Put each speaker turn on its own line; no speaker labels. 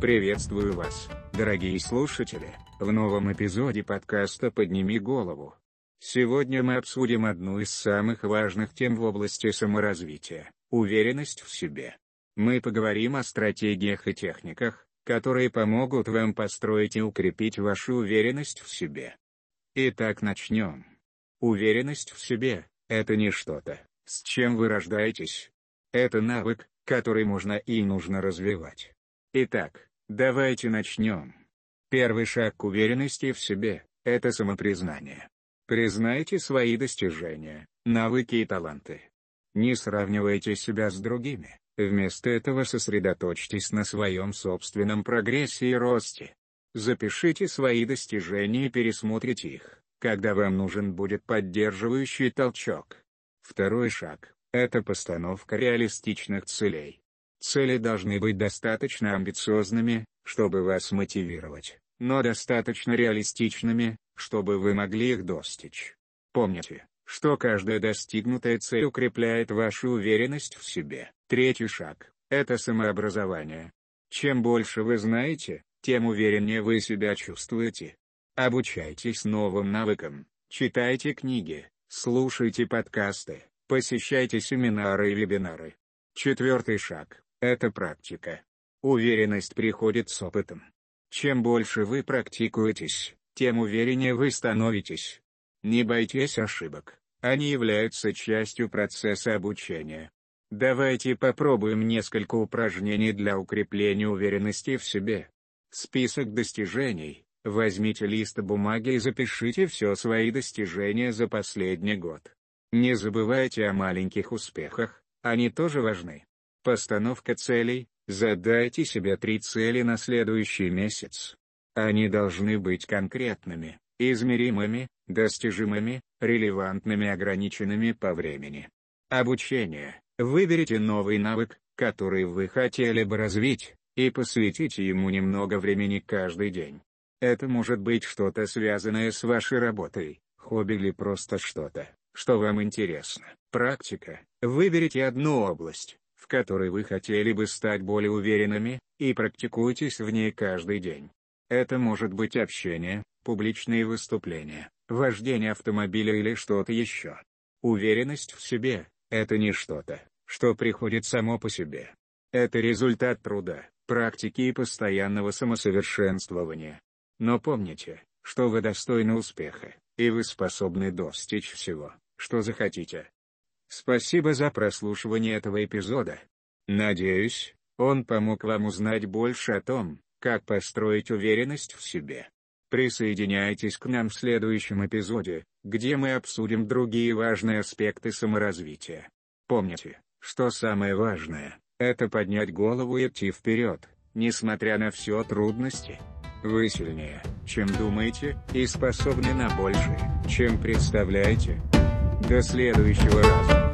Приветствую вас, дорогие слушатели, в новом эпизоде подкаста «Подними голову». Сегодня мы обсудим одну из самых важных тем в области саморазвития – уверенность в себе. Мы поговорим о стратегиях и техниках, которые помогут вам построить и укрепить вашу уверенность в себе. Итак, начнем. Уверенность в себе – это не что-то, с чем вы рождаетесь. Это навык, который можно и нужно развивать. Итак, давайте начнем. Первый шаг к уверенности в себе – это самопризнание. Признайте свои достижения, навыки и таланты. Не сравнивайте себя с другими, вместо этого сосредоточьтесь на своем собственном прогрессе и росте. Запишите свои достижения и пересмотрите их, когда вам нужен будет поддерживающий толчок. Второй шаг – это постановка реалистичных целей. Цели должны быть достаточно амбициозными, чтобы вас мотивировать но достаточно реалистичными, чтобы вы могли их достичь. Помните, что каждая достигнутая цель укрепляет вашу уверенность в себе. Третий шаг – это самообразование. Чем больше вы знаете, тем увереннее вы себя чувствуете. Обучайтесь новым навыкам, читайте книги, слушайте подкасты, посещайте семинары и вебинары. Четвертый шаг – это практика. Уверенность приходит с опытом. Чем больше вы практикуетесь, тем увереннее вы становитесь. Не бойтесь ошибок, они являются частью процесса обучения. Давайте попробуем несколько упражнений для укрепления уверенности в себе. Список достижений. Возьмите лист бумаги и запишите все свои достижения за последний год. Не забывайте о маленьких успехах, они тоже важны. Постановка целей, Задайте себе три цели на следующий месяц. Они должны быть конкретными, измеримыми, достижимыми, релевантными ограниченными по времени. Обучение. Выберите новый навык, который вы хотели бы развить, и посвятите ему немного времени каждый день. Это может быть что-то связанное с вашей работой, хобби или просто что-то, что вам интересно. Практика. Выберите одну область, в которой вы хотели бы стать более уверенными, и практикуйтесь в ней каждый день. Это может быть общение, публичные выступления, вождение автомобиля или что-то еще. Уверенность в себе – это не что-то, что приходит само по себе. Это результат труда, практики и постоянного самосовершенствования. Но помните, что вы достойны успеха, и вы способны достичь всего, что захотите. Спасибо за прослушивание этого эпизода. Надеюсь, он помог вам узнать больше о том, как построить уверенность в себе. Присоединяйтесь к нам в следующем эпизоде, где мы обсудим другие важные аспекты саморазвития. Помните, что самое важное – это поднять голову и идти вперед, несмотря на все трудности. Вы сильнее, чем думаете, и способны на большее, чем представляете. До следующего раза.